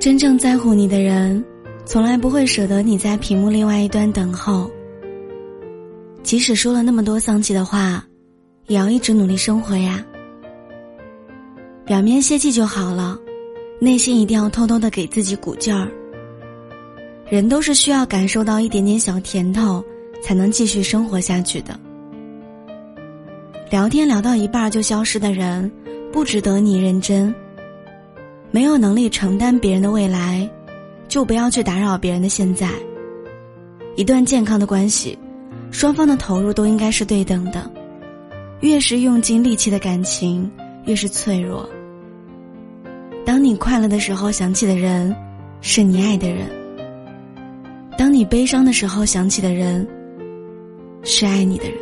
真正在乎你的人，从来不会舍得你在屏幕另外一端等候。即使说了那么多丧气的话，也要一直努力生活呀。表面泄气就好了，内心一定要偷偷的给自己鼓劲儿。人都是需要感受到一点点小甜头，才能继续生活下去的。聊天聊到一半就消失的人，不值得你认真。没有能力承担别人的未来，就不要去打扰别人的现在。一段健康的关系。双方的投入都应该是对等的，越是用尽力气的感情，越是脆弱。当你快乐的时候想起的人，是你爱的人；当你悲伤的时候想起的人，是爱你的人。